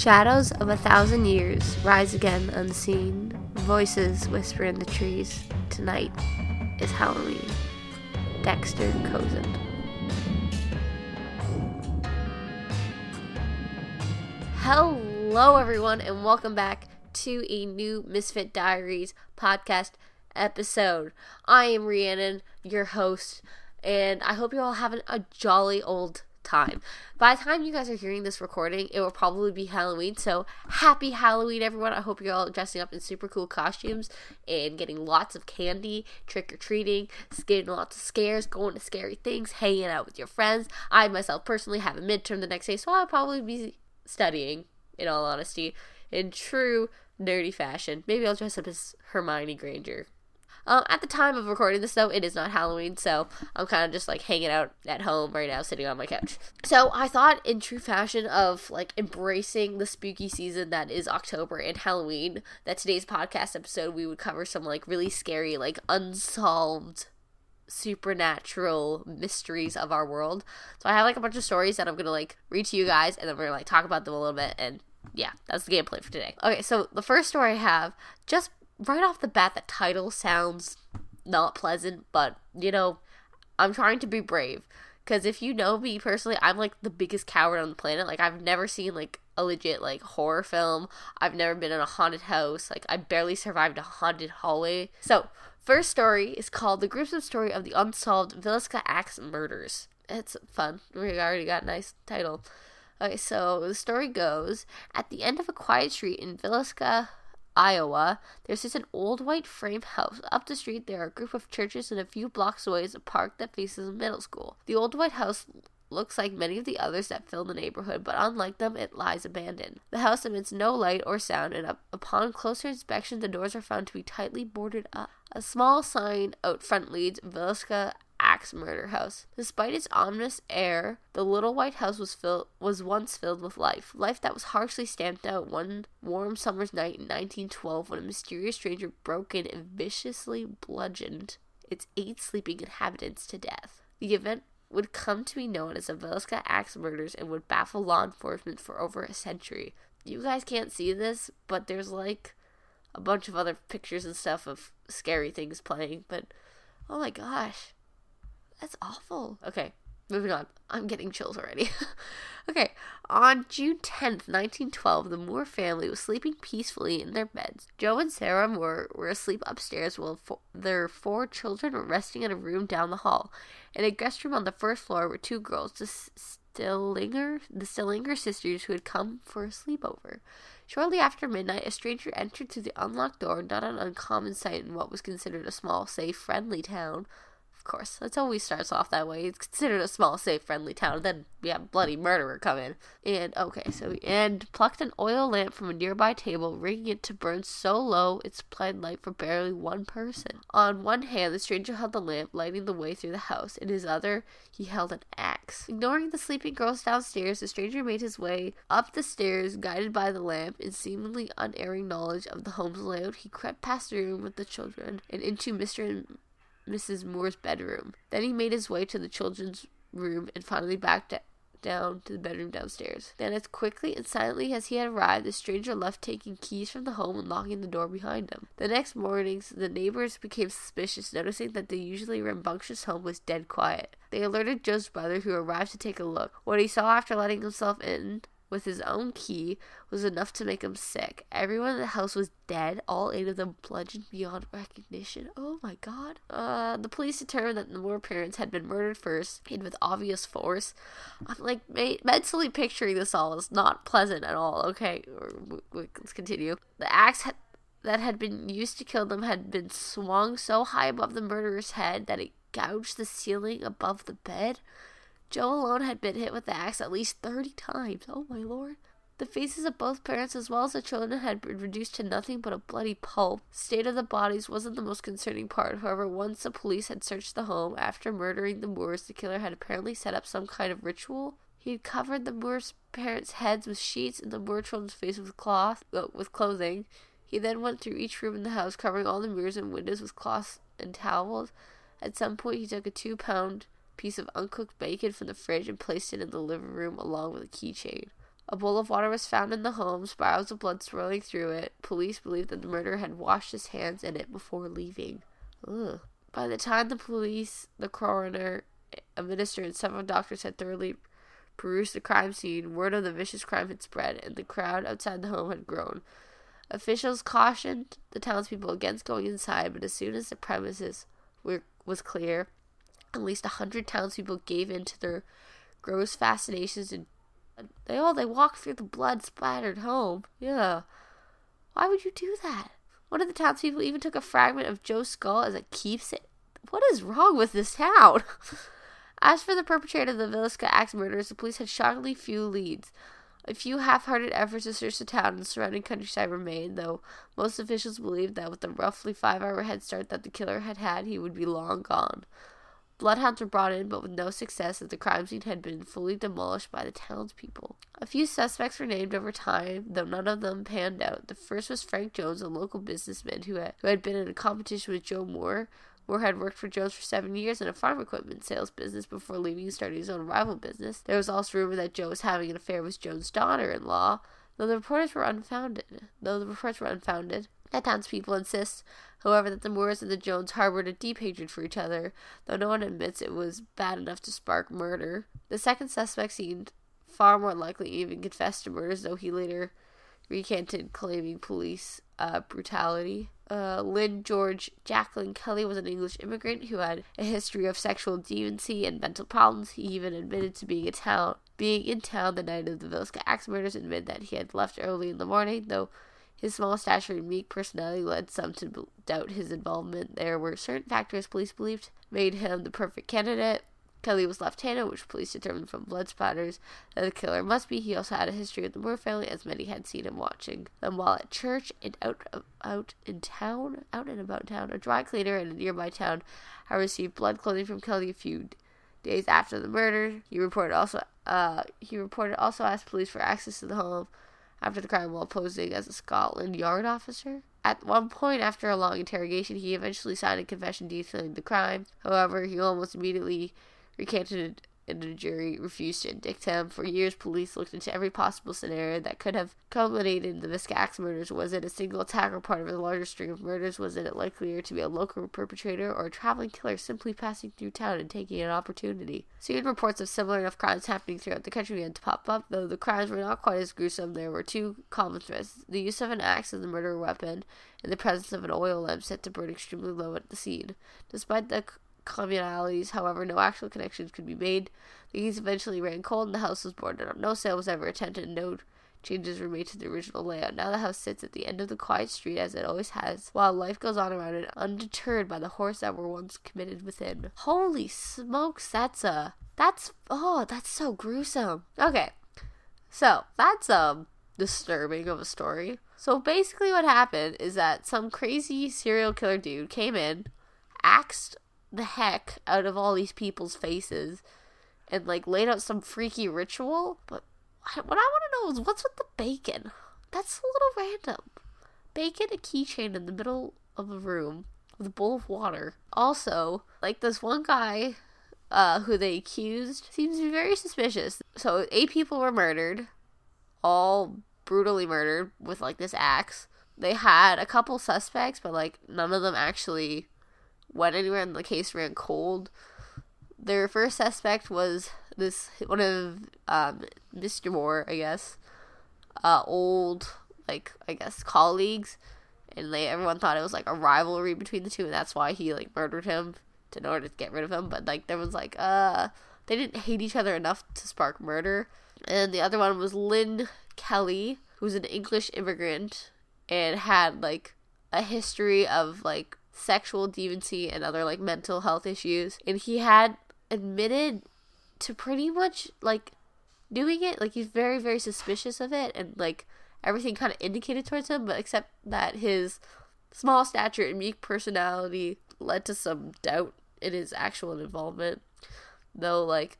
Shadows of a thousand years rise again unseen. Voices whisper in the trees. Tonight is Halloween. Dexter Cozen. Hello, everyone, and welcome back to a new Misfit Diaries podcast episode. I am Rhiannon, your host, and I hope you're all having a jolly old time. By the time you guys are hearing this recording, it will probably be Halloween. So happy Halloween, everyone. I hope you're all dressing up in super cool costumes and getting lots of candy, trick or treating, getting lots of scares, going to scary things, hanging out with your friends. I myself personally have a midterm the next day, so I'll probably be studying, in all honesty, in true nerdy fashion. Maybe I'll dress up as Hermione Granger um, at the time of recording this, though, it is not Halloween, so I'm kind of just like hanging out at home right now, sitting on my couch. So I thought, in true fashion of like embracing the spooky season that is October and Halloween, that today's podcast episode we would cover some like really scary, like unsolved supernatural mysteries of our world. So I have like a bunch of stories that I'm gonna like read to you guys, and then we're gonna like talk about them a little bit. And yeah, that's the gameplay for today. Okay, so the first story I have just right off the bat, the title sounds not pleasant, but you know, I'm trying to be brave. Because if you know me personally, I'm like the biggest coward on the planet. Like, I've never seen like a legit like horror film. I've never been in a haunted house. Like, I barely survived a haunted hallway. So, first story is called The Gruesome Story of the Unsolved Villisca Axe Murders. It's fun. We already got a nice title. Okay, so the story goes At the end of a quiet street in Villisca, Iowa, there's just an old white frame house. Up the street, there are a group of churches, and a few blocks away is a park that faces a middle school. The old white house looks like many of the others that fill the neighborhood, but unlike them, it lies abandoned. The house emits no light or sound, and up, upon closer inspection, the doors are found to be tightly boarded up. A small sign out front leads Villisca Murder House. Despite its ominous air, the little white house was filled was once filled with life. Life that was harshly stamped out one warm summer's night in 1912 when a mysterious stranger broke in and viciously bludgeoned its eight sleeping inhabitants to death. The event would come to be known as the Villisca Axe Murders and would baffle law enforcement for over a century. You guys can't see this, but there's like a bunch of other pictures and stuff of scary things playing, but oh my gosh. That's awful. Okay, moving on. I'm getting chills already. okay, on June 10th, 1912, the Moore family was sleeping peacefully in their beds. Joe and Sarah Moore were asleep upstairs while fo- their four children were resting in a room down the hall. In a guest room on the first floor were two girls, the Stillinger, the Stillinger sisters, who had come for a sleepover. Shortly after midnight, a stranger entered through the unlocked door, not an uncommon sight in what was considered a small, safe, friendly town of course, that's always starts off that way. It's considered a small, safe, friendly town. Then we have bloody murderer come in, and okay, so and plucked an oil lamp from a nearby table, rigging it to burn so low it supplied light for barely one person. On one hand, the stranger held the lamp, lighting the way through the house. In his other, he held an axe. Ignoring the sleeping girls downstairs, the stranger made his way up the stairs, guided by the lamp. In seemingly unerring knowledge of the home's layout, he crept past the room with the children and into Mr. and Mrs. Moore's bedroom. Then he made his way to the children's room and finally back da- down to the bedroom downstairs. Then, as quickly and silently as he had arrived, the stranger left, taking keys from the home and locking the door behind him. The next morning, the neighbors became suspicious, noticing that the usually rambunctious home was dead quiet. They alerted Joe's brother, who arrived to take a look. What he saw after letting himself in with his own key was enough to make him sick. Everyone in the house was dead, all eight of them bludgeoned beyond recognition. Oh my god. Uh, the police determined that the Moore parents had been murdered first and with obvious force. I'm like mentally picturing this all is not pleasant at all. Okay, let's continue. The axe had that had been used to kill them had been swung so high above the murderer's head that it gouged the ceiling above the bed. Joe alone had been hit with the axe at least 30 times. Oh my lord. The faces of both parents as well as the children had been reduced to nothing but a bloody pulp. State of the bodies wasn't the most concerning part. However, once the police had searched the home after murdering the Moores, the killer had apparently set up some kind of ritual. He had covered the Moores' parents' heads with sheets and the Moore children's faces with cloth, uh, with clothing. He then went through each room in the house, covering all the mirrors and windows with cloths and towels. At some point, he took a two-pound piece of uncooked bacon from the fridge and placed it in the living room along with a keychain. A bowl of water was found in the home, spirals of blood swirling through it. Police believed that the murderer had washed his hands in it before leaving. Ugh. By the time the police, the coroner, a minister, and several doctors had thoroughly perused the crime scene, word of the vicious crime had spread, and the crowd outside the home had grown. Officials cautioned the townspeople against going inside, but as soon as the premises were, was clear, at least a hundred townspeople gave in to their gross fascinations and they all they walked through the blood splattered home. Yeah. Why would you do that? One of the townspeople even took a fragment of Joe's skull as a keepsake. What is wrong with this town? as for the perpetrator of the Villisca axe murders, the police had shockingly few leads. A few half-hearted efforts to search the town and surrounding countryside remained, though most officials believed that with the roughly five-hour head start that the killer had had, he would be long gone. Bloodhounds were brought in, but with no success, as the crime scene had been fully demolished by the townspeople. A few suspects were named over time, though none of them panned out. The first was Frank Jones, a local businessman who had, who had been in a competition with Joe Moore. Moore had worked for Jones for seven years in a farm equipment sales business before leaving and starting his own rival business. There was also rumor that Joe was having an affair with Jones' daughter-in-law, though the reports were unfounded. Though the reports were unfounded, the townspeople insist, however, that the Moores and the Jones harbored a deep hatred for each other, though no one admits it was bad enough to spark murder. The second suspect seemed far more likely to even confess to murders, though he later recanted claiming police uh, brutality. Uh, Lyn George Jacklin Kelly was an English immigrant who had a history of sexual deviancy and mental problems. He even admitted to being a town, being in town the night of the Villisca axe murders, admitted that he had left early in the morning, though his small stature and meek personality led some to doubt his involvement. There were certain factors police believed made him the perfect candidate. Kelly was left-handed, which police determined from blood spatters that the killer must be. He also had a history with the Moore family, as many had seen him watching them while at church and out out in town, out and about town. A dry cleaner in a nearby town had received blood clothing from Kelly a few days after the murder. He reported also uh, he reported also asked police for access to the home after the crime while posing as a Scotland Yard officer. At one point, after a long interrogation, he eventually signed a confession detailing the crime. However, he almost immediately recanted and the jury refused to indict him. For years, police looked into every possible scenario that could have culminated in the Viscax murders. Was it a single attack or part of a larger string of murders? Was it likelier to be a local perpetrator or a traveling killer simply passing through town and taking an opportunity? Soon, reports of similar enough crimes happening throughout the country began to pop up. Though the crimes were not quite as gruesome, there were two common threads the use of an axe as the murder weapon and the presence of an oil lamp set to burn extremely low at the scene. Despite the communalities. However, no actual connections could be made. These eventually ran cold and the house was boarded up. No sale was ever attempted no changes were made to the original layout. Now the house sits at the end of the quiet street as it always has, while life goes on around it, undeterred by the horrors that were once committed within. Holy smokes, that's a that's oh, that's so gruesome. Okay. So that's um disturbing of a story. So basically what happened is that some crazy serial killer dude came in, axed the heck out of all these people's faces and like laid out some freaky ritual. But what I want to know is what's with the bacon? That's a little random. Bacon, a keychain in the middle of a room with a bowl of water. Also, like this one guy uh, who they accused seems to be very suspicious. So eight people were murdered, all brutally murdered with like this axe. They had a couple suspects, but like none of them actually went anywhere and the case ran cold. Their first suspect was this one of um, Mr. Moore, I guess, uh, old like I guess colleagues, and they everyone thought it was like a rivalry between the two, and that's why he like murdered him in order to get rid of him. But like there was like uh they didn't hate each other enough to spark murder. And the other one was Lyn Kelly, who's an English immigrant and had like a history of like sexual deviancy and other like mental health issues. And he had admitted to pretty much like doing it. Like he's very very suspicious of it and like everything kind of indicated towards him but except that his small stature and meek personality led to some doubt in his actual involvement. Though like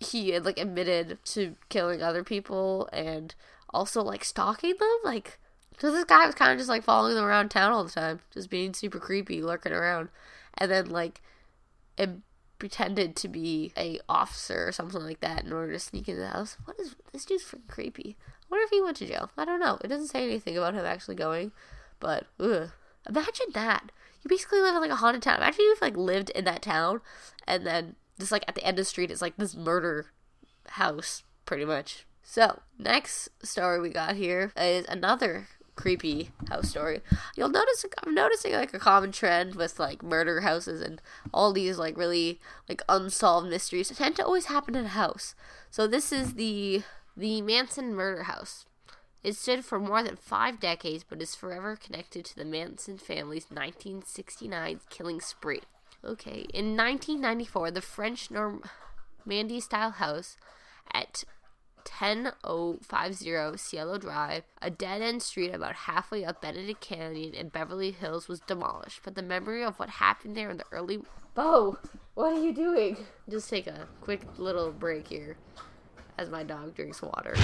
he had like admitted to killing other people and also like stalking them. Like so this guy was kind of just like following them around town all the time, just being super creepy, lurking around, and then like, and pretended to be a officer or something like that in order to sneak into the house. What is this dude's freaking creepy? I wonder if he went to jail. I don't know. It doesn't say anything about him actually going, but ugh. Imagine that. You basically live in like a haunted town. Imagine you've like lived in that town and then just like at the end of the street is like this murder house, pretty much. So, next story we got here is another creepy house story. You'll notice I'm noticing like a common trend with like murder houses and all these like really like unsolved mysteries tend to always happen in a house. So this is the the Manson murder house. It stood for more than five decades, but is forever connected to the Manson family's 1969 killing spree. Okay, in 1994, the French Normandy style house at 10050 Cielo Drive, a dead end street about halfway up Benedict Canyon in Beverly Hills, was demolished. But the memory of what happened there in the early. Bo, what are you doing? Just take a quick little break here as my dog drinks water.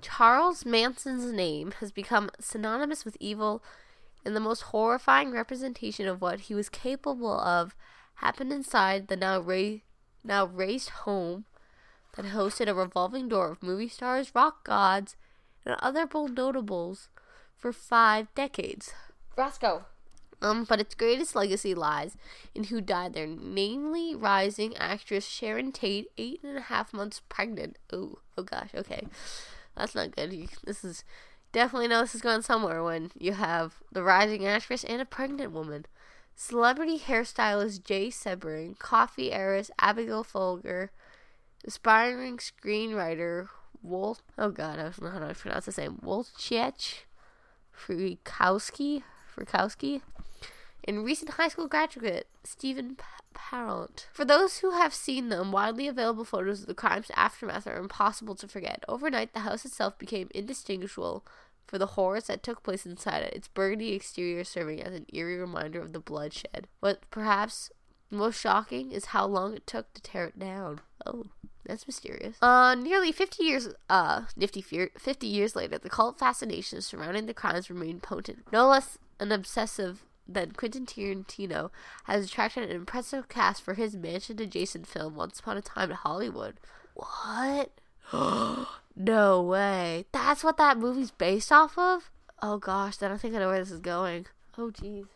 Charles Manson's name has become synonymous with evil, and the most horrifying representation of what he was capable of happened inside the now ra- now razed home that hosted a revolving door of movie stars, rock gods, and other bold notables for five decades. Roscoe. Um, but its greatest legacy lies in who died there, namely rising actress Sharon Tate, eight and a half months pregnant. Oh, oh gosh, okay. That's not good. this is definitely know this is going somewhere when you have the rising actress and a pregnant woman. Celebrity hairstylist Jay Sebring, coffee heiress Abigail Folger, aspiring screenwriter Walt. Oh God, I don't know how to pronounce the name. Wojciech Frykowski, Frykowski, and recent high school graduate Stephen Parent. For those who have seen them, widely available photos of the crime's aftermath are impossible to forget. Overnight, the house itself became indistinguishable for the horrors that took place inside it, its burgundy exterior serving as an eerie reminder of the bloodshed. What perhaps most shocking is how long it took to tear it down. Oh, that's mysterious. Uh, nearly 50 years, uh, nifty 50 years later, the cult fascination surrounding the crimes remained potent. No less an obsessive than Quentin Tarantino has attracted an impressive cast for his Manson-adjacent film Once Upon a Time in Hollywood. What? no way. That's what that movie's based off of? Oh gosh, then I don't think I know where this is going. Oh jeez.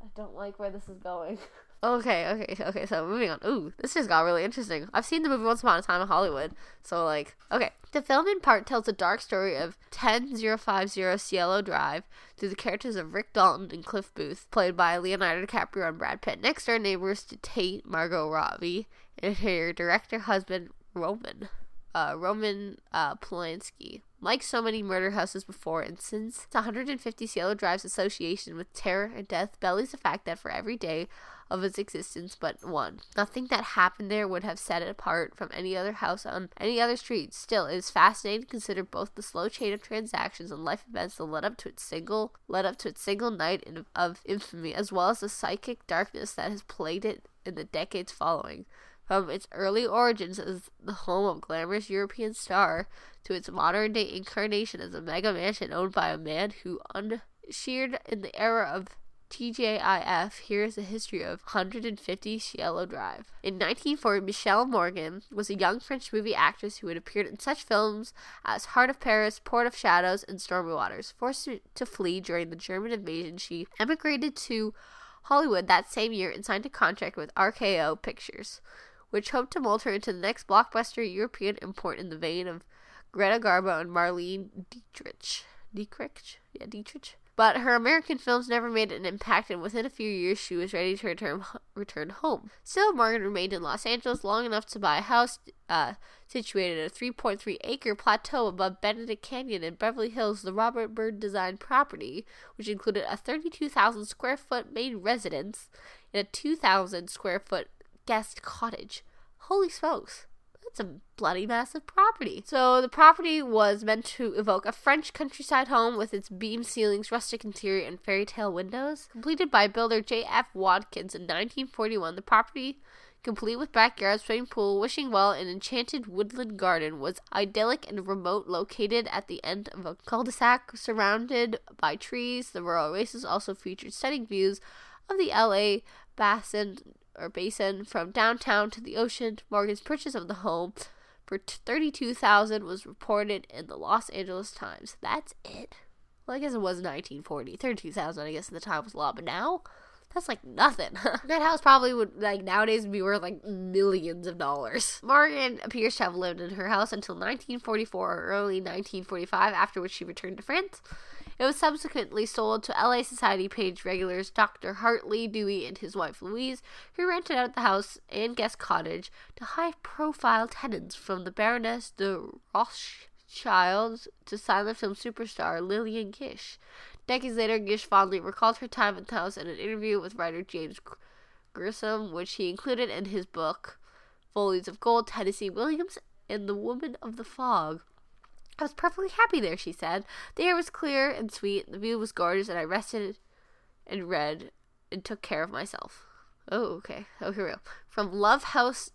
I don't like where this is going. Okay, okay, okay. So moving on. Ooh, this just got really interesting. I've seen the movie Once Upon a Time in Hollywood. So like, okay. The film in part tells the dark story of 10050 Cielo Drive through the characters of Rick Dalton and Cliff Booth, played by Leonardo DiCaprio and Brad Pitt. Next door neighbors to Tate, Margot Robbie, and her director husband Roman, uh, Roman uh, Polanski. Like so many murder houses before, and since the 150 Cielo Drive's association with terror and death bellies the fact that for every day of its existence but one. Nothing that happened there would have set it apart from any other house on any other street. Still, it is fascinating to consider both the slow chain of transactions and life events that led up to its single led up to its single night in, of infamy, as well as the psychic darkness that has plagued it in the decades following. From its early origins as the home of glamorous European star to its modern day incarnation as a mega mansion owned by a man who unsheared in the era of TGIF, here is a history of 150 Cielo Drive. In 1940, Michelle Morgan was a young French movie actress who had appeared in such films as Heart of Paris, Port of Shadows, and Stormy Waters. Forced to flee during the German invasion, she emigrated to Hollywood that same year and signed a contract with RKO Pictures, which hoped to mold her into the next blockbuster European import in the vein of Greta Garbo and Marlene Dietrich. Dietrich? Yeah, Dietrich. But her American films never made an impact, and within a few years, she was ready to return return home. Still, Morgan remained in Los Angeles long enough to buy a house uh, situated at a 3.3 acre plateau above Benedict Canyon in Beverly Hills, the Robert Byrd designed property, which included a 32,000 square foot main residence and a 2,000 square foot guest cottage. Holy smokes! That's a bloody massive property. So the property was meant to evoke a French countryside home with its beam ceilings, rustic interior, and fairy tale windows. Completed by builder J.F. Watkins in 1941, the property complete with backyard, swimming pool, wishing well, and enchanted woodland garden, was idyllic and remote, located at the end of a cul-de-sac surrounded by trees. The rural oasis also featured stunning views of the LA basin or basin from downtown to the ocean. Morgan's purchase of the home for 32000 was reported in the Los Angeles Times. That's it. Well, I guess it was 1940. 32000 I guess at the time was a lot, but now that's like nothing. that house probably would like nowadays would be worth like millions of dollars. Morgan appears to have lived in her house until 1944 or early 1945, after which she returned to France. It was subsequently sold to LA Society page regulars Dr. Hartley Dewey and his wife Louise, who rented out the house and guest cottage to high profile tenants from the Baroness de Rothschild to silent film superstar Lillian Gish. Decades later, Gish fondly recalled her time at the house in an interview with writer James Grissom, which he included in his book, Follies of Gold, Tennessee Williams, and The Woman of the Fog. I was perfectly happy there, she said. The air was clear and sweet, the view was gorgeous, and I rested and read and took care of myself. Oh, okay. Oh, here we go. From Love House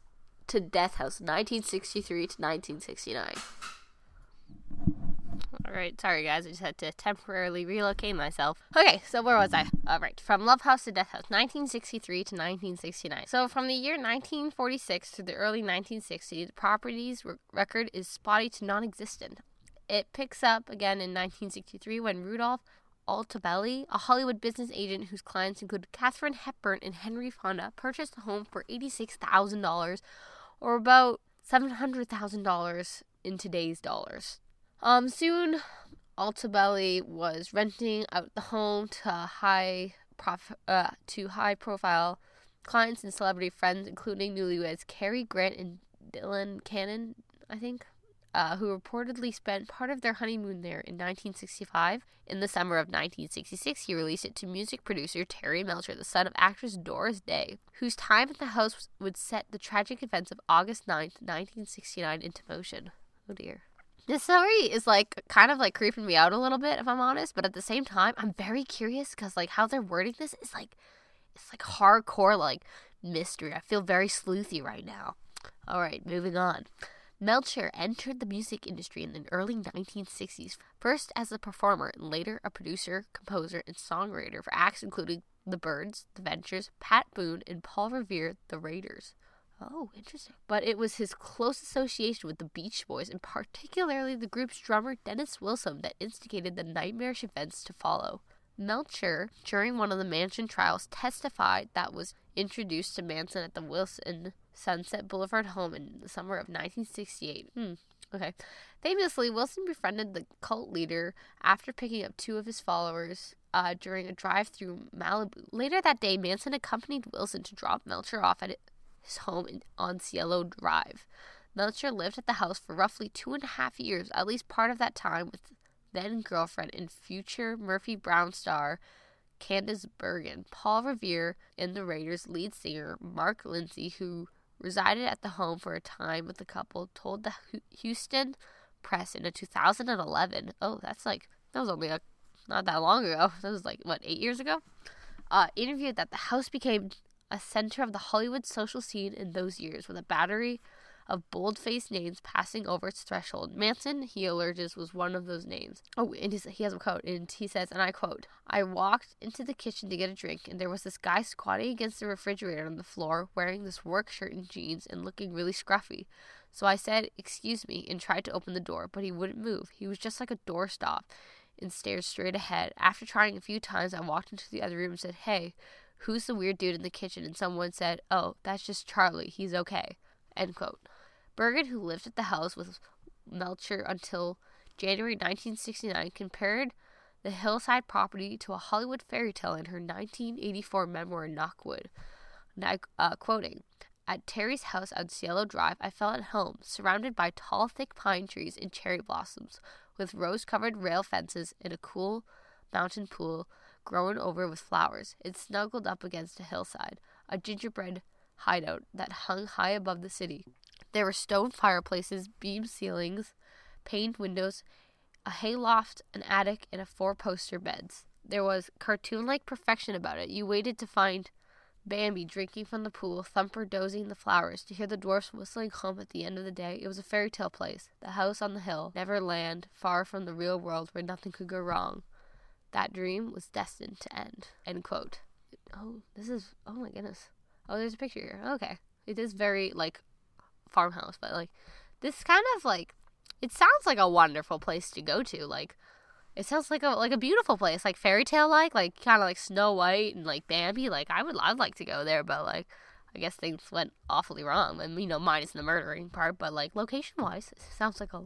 to Death House, 1963 to 1969. Alright, sorry guys, I just had to temporarily relocate myself. Okay, so where was I? Alright, from Love House to Death House, 1963 to 1969. So from the year 1946 to the early 1960s, the property's record is spotty to non existent. It picks up again in 1963 when Rudolph Altobelli, a Hollywood business agent whose clients include Katharine Hepburn and Henry Fonda, purchased the home for $86,000 or about $700,000 in today's dollars. Um, soon, Altobelli was renting out the home to high prof- uh, to high profile clients and celebrity friends, including newlyweds Cary Grant and Dylan Cannon, I think uh, who reportedly spent part of their honeymoon there in 1965. In the summer of 1966, he released it to music producer Terry Melcher, the son of actress Doris Day, whose time at the house would set the tragic events of August 9th, 1969 into motion. Oh dear. This story is like kind of like creeping me out a little bit, if I'm honest, but at the same time, I'm very curious because like how they're wording this is like it's like hardcore like mystery. I feel very sleuthy right now. All right, moving on. Melcher entered the music industry in the early 1960s, first as a performer and later a producer, composer, and songwriter for acts including The Byrds, The Ventures, Pat Boone, and Paul Revere, The Raiders. Oh, interesting. But it was his close association with the Beach Boys, and particularly the group's drummer Dennis Wilson, that instigated the nightmarish events to follow. Melcher, during one of the Manson trials, testified that was introduced to Manson at the Wilson Sunset Boulevard home in the summer of 1968. Hmm. Okay. Famously, Wilson befriended the cult leader after picking up two of his followers uh, during a drive through Malibu. Later that day, Manson accompanied Wilson to drop Melcher off at his home in, on Cielo Drive. Melcher lived at the house for roughly two and a half years, at least part of that time with then girlfriend and future Murphy Brown star Candice Bergen, Paul Revere, and the Raiders' lead singer Mark Lindsay, who resided at the home for a time with the couple, told the Houston Press in a 2011. Oh, that's like that was only a, not that long ago. That was like what eight years ago. Uh, interviewed that the house became a center of the Hollywood social scene in those years with a battery of bold faced names passing over its threshold. Manson, he alleges, was one of those names. Oh, and he has a quote, and he says, and I quote, I walked into the kitchen to get a drink, and there was this guy squatting against the refrigerator on the floor, wearing this work shirt and jeans and looking really scruffy. So I said, Excuse me, and tried to open the door, but he wouldn't move. He was just like a doorstop and stared straight ahead. After trying a few times, I walked into the other room and said, Hey, who's the weird dude in the kitchen? And someone said, Oh, that's just Charlie. He's okay. End quote. Bergen, who lived at the house with Melcher until January 1969, compared the hillside property to a Hollywood fairy tale in her 1984 memoir, Knockwood. Uh, quoting, At Terry's house on Cielo Drive, I felt at home, surrounded by tall, thick pine trees and cherry blossoms, with rose covered rail fences and a cool mountain pool grown over with flowers. It snuggled up against a hillside, a gingerbread hideout that hung high above the city. There were stone fireplaces, beam ceilings, paned windows, a hayloft, an attic, and a four poster beds. There was cartoon like perfection about it. You waited to find Bambi drinking from the pool, Thumper dozing in the flowers, to hear the dwarfs whistling home at the end of the day. It was a fairy tale place, the house on the hill, Neverland, far from the real world where nothing could go wrong. That dream was destined to end. End quote. Oh, this is, oh my goodness. Oh, there's a picture here. Okay. It is very, like, farmhouse, but, like, this kind of, like, it sounds like a wonderful place to go to. Like, it sounds like a like a beautiful place, like fairy tale like, like kind of like Snow White and like Bambi. Like I would I'd like to go there, but like I guess things went awfully wrong. And you know, minus the murdering part, but like location wise, it sounds like a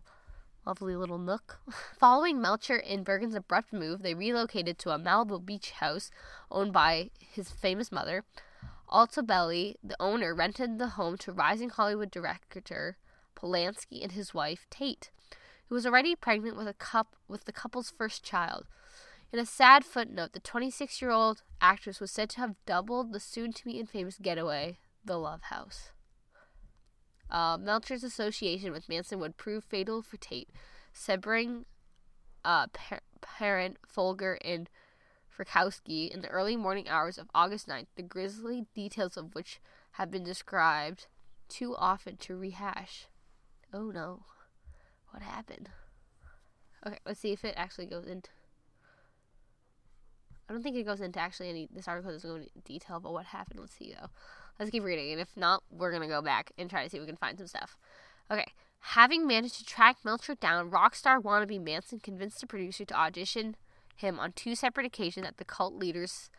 lovely little nook. Following Melcher and Bergen's abrupt move, they relocated to a Malibu beach house owned by his famous mother. Altobelli, the owner, rented the home to rising Hollywood director Polanski and his wife Tate who was already pregnant with a cup with the couple's first child. In a sad footnote, the 26-year-old actress was said to have doubled the soon-to-be infamous getaway, The Love House. Uh, Melcher's association with Manson would prove fatal for Tate. Sebring uh, par- parent Folger, and Frykowski in the early morning hours of August 9th, the grisly details of which have been described too often to rehash. Oh no. What happened? Okay, let's see if it actually goes into. I don't think it goes into actually any. This article doesn't go into detail about what happened. Let's see though. Let's keep reading, and if not, we're gonna go back and try to see if we can find some stuff. Okay. Having managed to track Melcher down, rock star wannabe Manson convinced the producer to audition him on two separate occasions at the cult leader's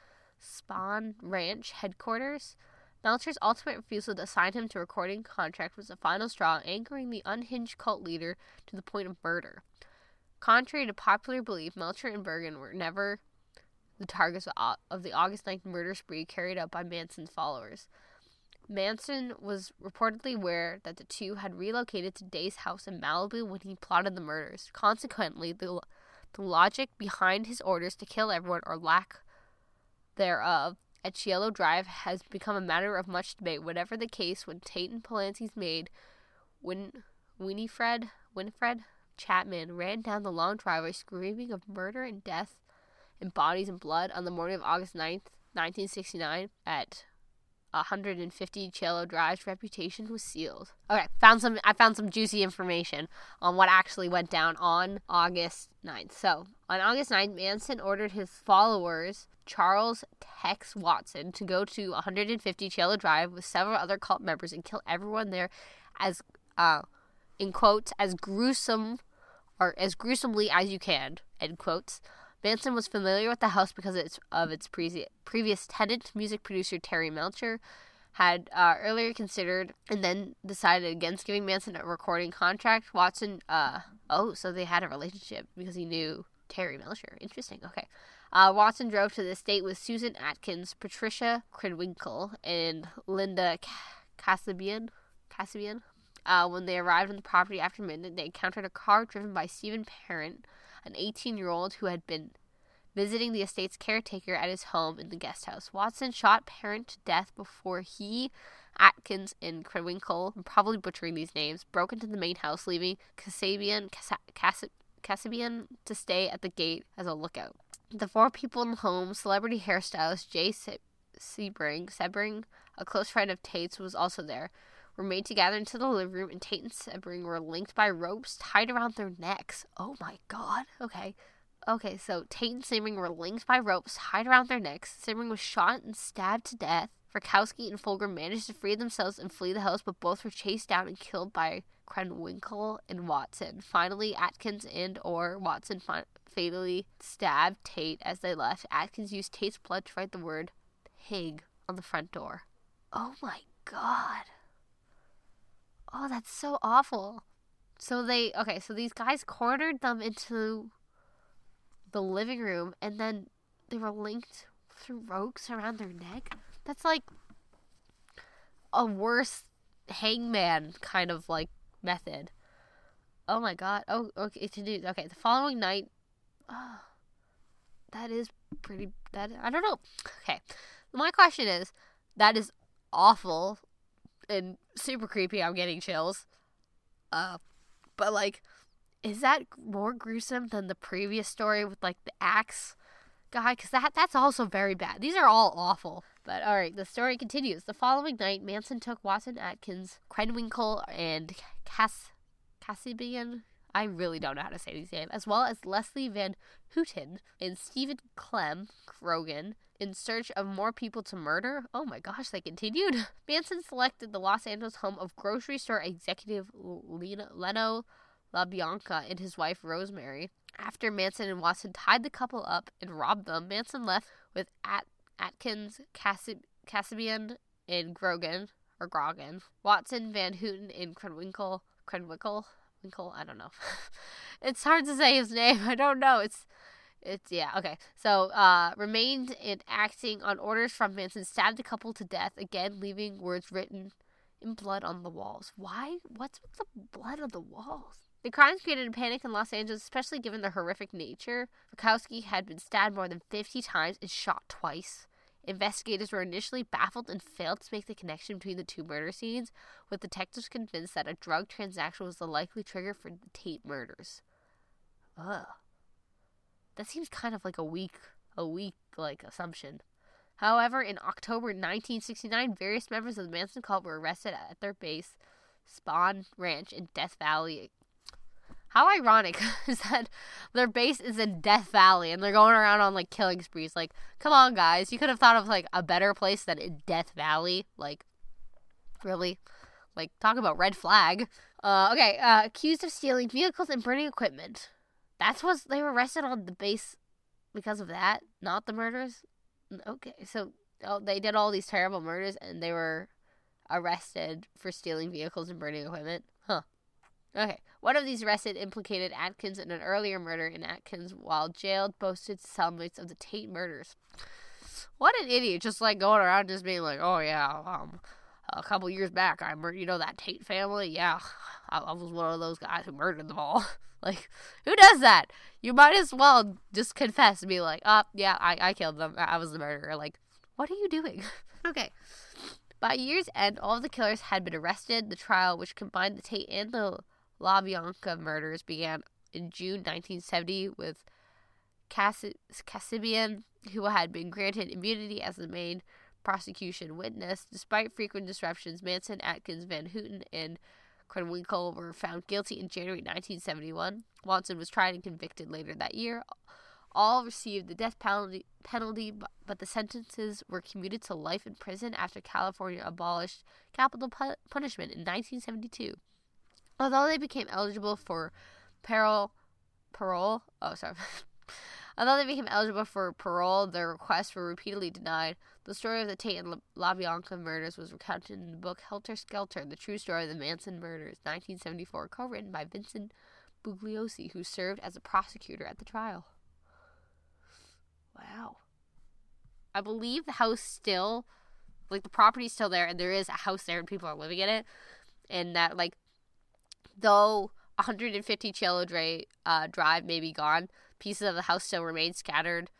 Spahn Ranch headquarters. Melcher's ultimate refusal to sign him to a recording contract was the final straw, anchoring the unhinged cult leader to the point of murder. Contrary to popular belief, Melcher and Bergen were never the targets of the August 9th murder spree carried out by Manson's followers. Manson was reportedly aware that the two had relocated to Day's house in Malibu when he plotted the murders. Consequently, the, the logic behind his orders to kill everyone or lack thereof at Cielo Drive has become a matter of much debate. Whatever the case, when Tate and Polanski's maid, Win- Winifred, Winifred Chapman, ran down the long driveway screaming of murder and death and bodies and blood on the morning of August 9th, 1969, at 150 Cielo Drive's reputation was sealed. Okay, found some. I found some juicy information on what actually went down on August 9th. So, on August 9th, Manson ordered his followers, Charles Tex Watson, to go to 150 Cielo Drive with several other cult members and kill everyone there, as uh, in quotes, as gruesome or as gruesomely as you can. End quotes. Manson was familiar with the house because of its pre- previous tenant, music producer Terry Melcher, had uh, earlier considered and then decided against giving Manson a recording contract. Watson, uh, oh, so they had a relationship because he knew Terry Melcher. Interesting. Okay. Uh, Watson drove to the estate with Susan Atkins, Patricia Krenwinkel, and Linda Kasabian. Kasabian. Uh, when they arrived on the property after midnight, they encountered a car driven by Stephen Parent, an 18 year old who had been visiting the estate's caretaker at his home in the guest house. Watson shot Parent to death before he, Atkins, and Krenwinkel, I'm probably butchering these names, broke into the main house, leaving Kasabian, Kasabian to stay at the gate as a lookout. The four people in the home, celebrity hairstylist Jay Sebring, Sebring, a close friend of Tate's, was also there were made to gather into the living room, and Tate and Sebring were linked by ropes tied around their necks. Oh my god. Okay. Okay, so Tate and Sebring were linked by ropes tied around their necks. Sebring was shot and stabbed to death. Frykowski and Folger managed to free themselves and flee the house, but both were chased down and killed by Krenwinkel and Watson. Finally, Atkins and or Watson fi- fatally stabbed Tate as they left. Atkins used Tate's blood to write the word pig on the front door. Oh my god. Oh, that's so awful. So they okay, so these guys cornered them into the living room and then they were linked through ropes around their neck. That's like a worse hangman kind of like method. Oh my god. Oh, okay. To do okay. The following night, oh, that is pretty. That I don't know. Okay. My question is, that is awful and super creepy. I'm getting chills. Uh, but like, is that more gruesome than the previous story with like the axe guy? Because that that's also very bad. These are all awful. But all right, the story continues. The following night, Manson took Watson Atkins, Krenwinkel, and Cass Cassibian. I really don't know how to say these names, as well as Leslie Van Houten and Stephen Clem Grogan in search of more people to murder. Oh my gosh, they continued. Manson selected the Los Angeles home of grocery store executive Leno, Leno LaBianca and his wife Rosemary. After Manson and Watson tied the couple up and robbed them, Manson left with At- Atkins, Cassibian, and Grogan, or Grogan, Watson, Van Houten, and Krenwinkel, Krenwinkel, Winkle, I don't know. it's hard to say his name. I don't know. It's it's yeah okay so uh remained in acting on orders from manson stabbed the couple to death again leaving words written in blood on the walls why what's with the blood on the walls the crimes created a panic in Los Angeles, especially given their horrific nature. Wachowski had been stabbed more than 50 times and shot twice. Investigators were initially baffled and failed to make the connection between the two murder scenes, with detectives convinced that a drug transaction was the likely trigger for the Tate murders. Ugh. That seems kind of like a weak, a weak like assumption. However, in October 1969, various members of the Manson cult were arrested at their base, Spahn Ranch in Death Valley, how ironic is that their base is in Death Valley and they're going around on like killing sprees? Like, come on, guys. You could have thought of like a better place than in Death Valley. Like, really? Like, talk about red flag. Uh, okay, uh, accused of stealing vehicles and burning equipment. That's what they were arrested on the base because of that, not the murders. Okay, so oh, they did all these terrible murders and they were arrested for stealing vehicles and burning equipment. Huh. Okay. One of these arrested implicated Atkins in an earlier murder, and Atkins, while jailed, boasted to cellmates of the Tate murders. What an idiot! Just like going around, just being like, "Oh yeah, um, a couple years back, I murdered, you know, that Tate family. Yeah, I, I was one of those guys who murdered them all. like, who does that? You might as well just confess and be like, "Oh, yeah, I, I killed them. I was the murderer." Like, what are you doing? okay. By year's end, all of the killers had been arrested. The trial, which combined the Tate and the LaBianca murders began in June 1970 with Cassibian, who had been granted immunity as the main prosecution witness. Despite frequent disruptions, Manson, Atkins, Van Houten, and Krenwinkel were found guilty in January 1971. Watson was tried and convicted later that year. All received the death penalty, penalty, but the sentences were commuted to life in prison after California abolished capital pu- punishment in 1972. Although they became eligible for parole, parole, oh sorry, although they became eligible for parole, their requests were repeatedly denied. The story of the Tate and LaBianca murders was recounted in the book Helter Skelter: The True Story of the Manson Murders, 1974, co-written by Vincent Bugliosi, who served as a prosecutor at the trial. Wow. I believe the house still, like the property's still there, and there is a house there, and people are living in it, and that like though 150 Cielo Dre, uh, Drive may be gone, pieces of the house still remain scattered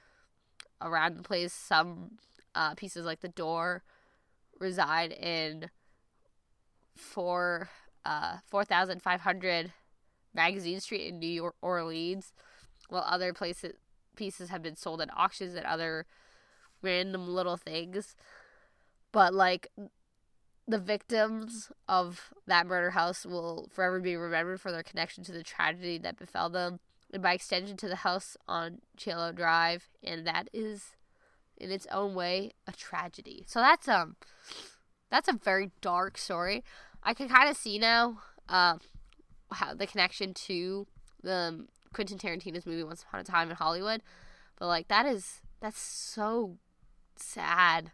around the place. Some uh, pieces, like the door, reside in four uh, 4,500 Magazine Street in New York, Orleans, while other places pieces have been sold at auctions and other random little things. But like the victims of that murder house will forever be remembered for their connection to the tragedy that befell them, and by extension to the house on Cielo Drive, and that is, in its own way, a tragedy. So that's um, that's a very dark story. I can kind of see now, uh, how the connection to the um, Quentin Tarantino's movie Once Upon a Time in Hollywood, but like that is that's so sad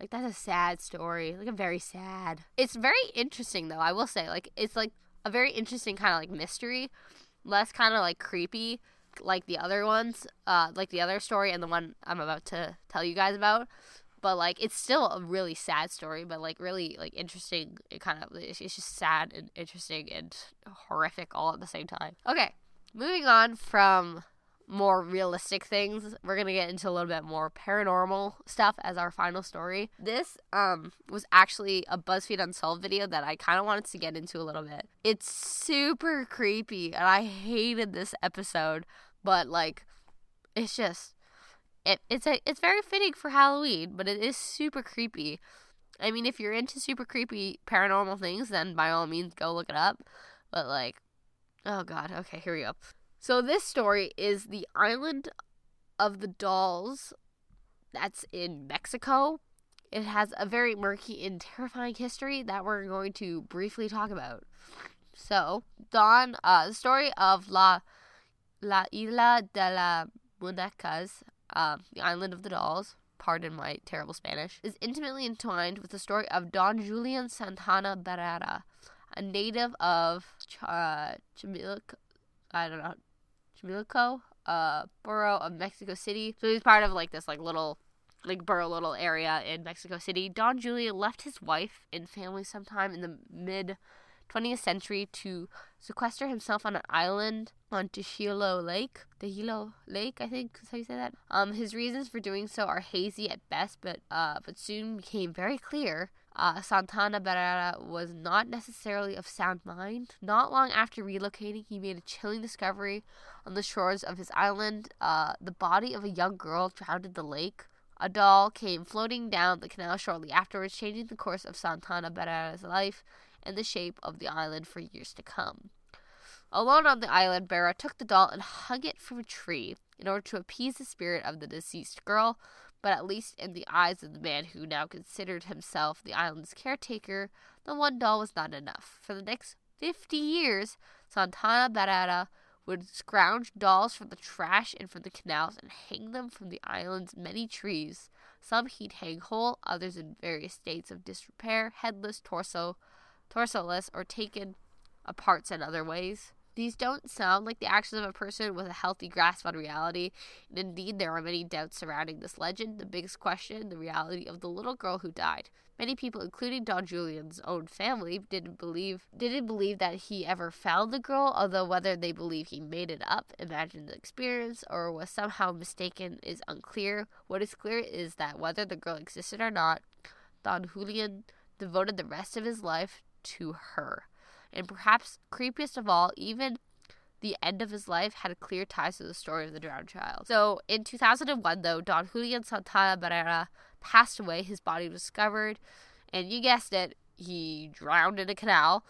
like that's a sad story. Like a very sad. It's very interesting though, I will say. Like it's like a very interesting kind of like mystery. Less kind of like creepy like the other ones, uh like the other story and the one I'm about to tell you guys about. But like it's still a really sad story, but like really like interesting. It kind of it's just sad and interesting and horrific all at the same time. Okay, moving on from more realistic things. We're gonna get into a little bit more paranormal stuff as our final story. This um was actually a BuzzFeed Unsolved video that I kind of wanted to get into a little bit. It's super creepy, and I hated this episode, but like, it's just it, it's a it's very fitting for Halloween, but it is super creepy. I mean, if you're into super creepy paranormal things, then by all means go look it up. But like, oh god, okay, here we go. So this story is the island of the dolls that's in Mexico. It has a very murky and terrifying history that we're going to briefly talk about. So, Don, uh, the story of La La Isla de la Muñecas, uh, the island of the dolls, pardon my terrible Spanish, is intimately entwined with the story of Don Julian Santana Barrera, a native of uh, Chimilico, I don't know, Xochimilco, uh, borough of Mexico City. So he's part of like this like little like borough little area in Mexico City. Don Julian left his wife and family sometime in the mid 20th century to sequester himself on an island on Tehilo Lake. Tehilo Lake, I think is how you say that. Um, his reasons for doing so are hazy at best, but uh, but soon became very clear. Uh, Santana Barrera was not necessarily of sound mind. Not long after relocating, he made a chilling discovery on the shores of his island. Uh, the body of a young girl drowned in the lake. A doll came floating down the canal shortly afterwards, changing the course of Santana Barrera's life and the shape of the island for years to come. Alone on the island, Barra took the doll and hung it from a tree in order to appease the spirit of the deceased girl, but at least in the eyes of the man who now considered himself the island's caretaker, the one doll was not enough. For the next 50 years, Santana Barrera would scrounge dolls from the trash and from the canals and hang them from the island's many trees. Some he'd hang whole, others in various states of disrepair, headless, torso, torsoless, or taken apart in other ways. These don't sound like the actions of a person with a healthy grasp on reality, and indeed there are many doubts surrounding this legend. The biggest question, the reality of the little girl who died. Many people, including Don Julian's own family, didn't believe didn't believe that he ever found the girl, although whether they believe he made it up, imagined the experience, or was somehow mistaken is unclear. What is clear is that whether the girl existed or not, Don Julian devoted the rest of his life to her. And perhaps creepiest of all, even the end of his life had clear ties to the story of the drowned child. So in 2001, though, Don Julian Santana Barrera passed away. His body was discovered, and you guessed it, he drowned in a canal.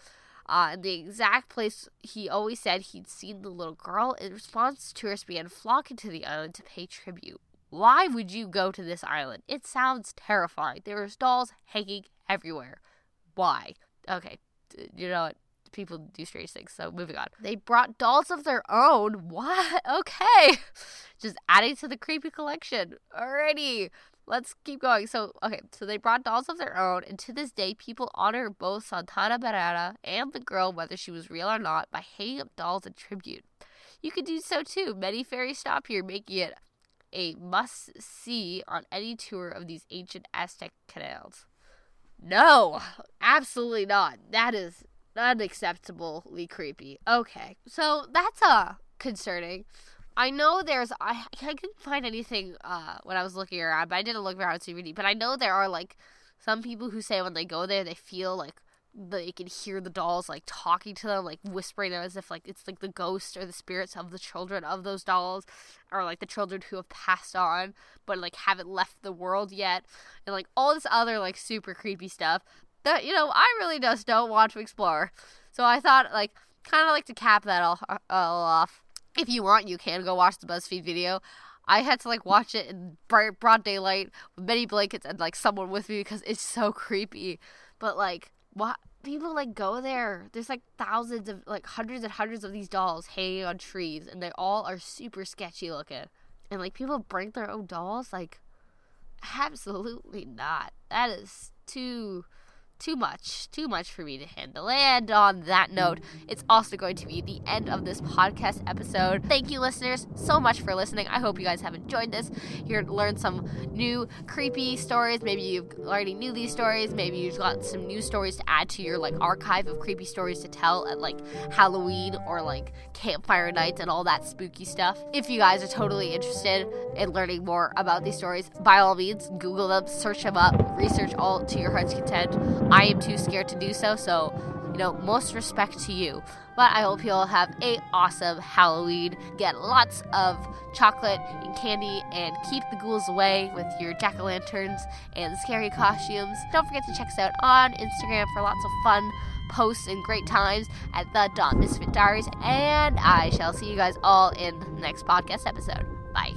Uh, in the exact place he always said he'd seen the little girl. In response, tourists began flocking to the island to pay tribute. Why would you go to this island? It sounds terrifying. There are dolls hanging everywhere. Why? Okay, you know what? People do strange things, so moving on. They brought dolls of their own. What? Okay. Just adding to the creepy collection. Alrighty. Let's keep going. So, okay, so they brought dolls of their own, and to this day, people honor both Santana Barrera and the girl, whether she was real or not, by hanging up dolls in tribute. You can do so too. Many ferries stop here, making it a must see on any tour of these ancient Aztec canals. No, absolutely not. That is unacceptably creepy. Okay, so that's uh concerning. I know there's I I couldn't find anything uh when I was looking around, but I didn't look around too many. But I know there are like some people who say when they go there they feel like they can hear the dolls like talking to them, like whispering them as if like it's like the ghosts or the spirits of the children of those dolls, or like the children who have passed on but like haven't left the world yet, and like all this other like super creepy stuff that you know I really just don't want to explore. So I thought like kind of like to cap that all, all off. If you want, you can go watch the BuzzFeed video. I had to like watch it in bright, broad daylight with many blankets and like someone with me because it's so creepy. But like what people like go there. There's like thousands of like hundreds and hundreds of these dolls hanging on trees and they all are super sketchy looking. And like people bring their own dolls? Like absolutely not. That is too too much, too much for me to handle. And on that note, it's also going to be the end of this podcast episode. Thank you, listeners, so much for listening. I hope you guys have enjoyed this. You're learn some new creepy stories. Maybe you already knew these stories. Maybe you've got some new stories to add to your like archive of creepy stories to tell at like Halloween or like campfire nights and all that spooky stuff. If you guys are totally interested in learning more about these stories, by all means, Google them, search them up, research all to your heart's content. I am too scared to do so, so you know, most respect to you. But I hope you all have a awesome Halloween. Get lots of chocolate and candy and keep the ghouls away with your jack o' lanterns and scary costumes. Don't forget to check us out on Instagram for lots of fun posts and great times at the Dot Misfit Diaries. And I shall see you guys all in the next podcast episode. Bye.